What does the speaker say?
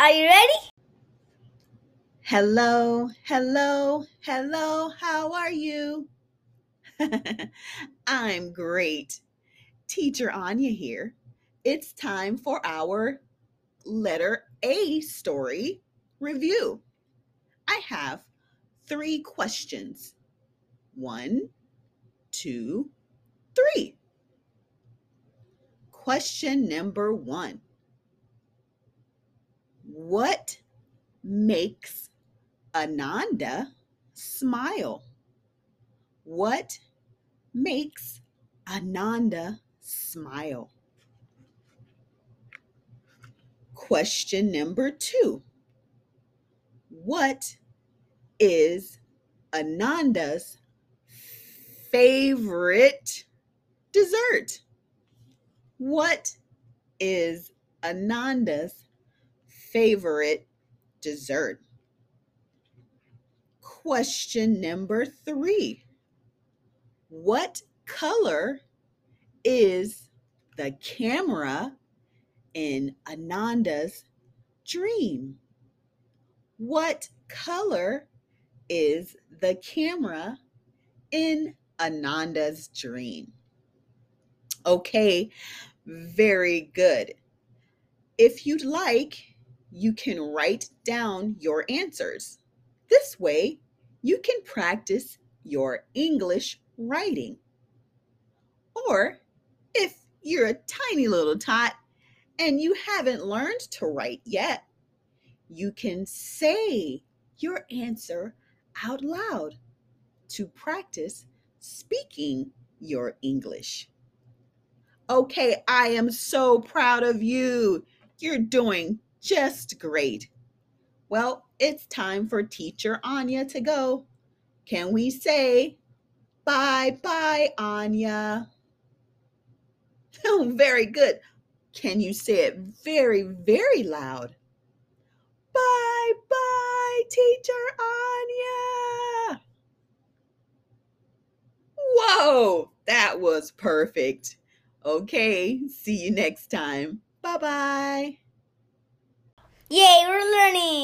Are you ready? Hello, hello, hello. How are you? I'm great. Teacher Anya here. It's time for our letter A story review. I have three questions one, two, three. Question number one What makes Ananda smile? What makes Ananda smile? Question number two What is Ananda's favorite dessert? What is Ananda's favorite dessert? Question number three What color is the camera in Ananda's dream? What color is the camera in Ananda's dream? Okay, very good. If you'd like, you can write down your answers. This way, you can practice your English writing. Or if you're a tiny little tot and you haven't learned to write yet, you can say your answer out loud to practice speaking your English. Okay, I am so proud of you. You're doing just great. Well, it's time for Teacher Anya to go. Can we say bye bye, Anya? Oh, very good. Can you say it very, very loud? Bye bye, Teacher Anya. Whoa, that was perfect. Okay, see you next time. Bye bye. Yay, we're learning!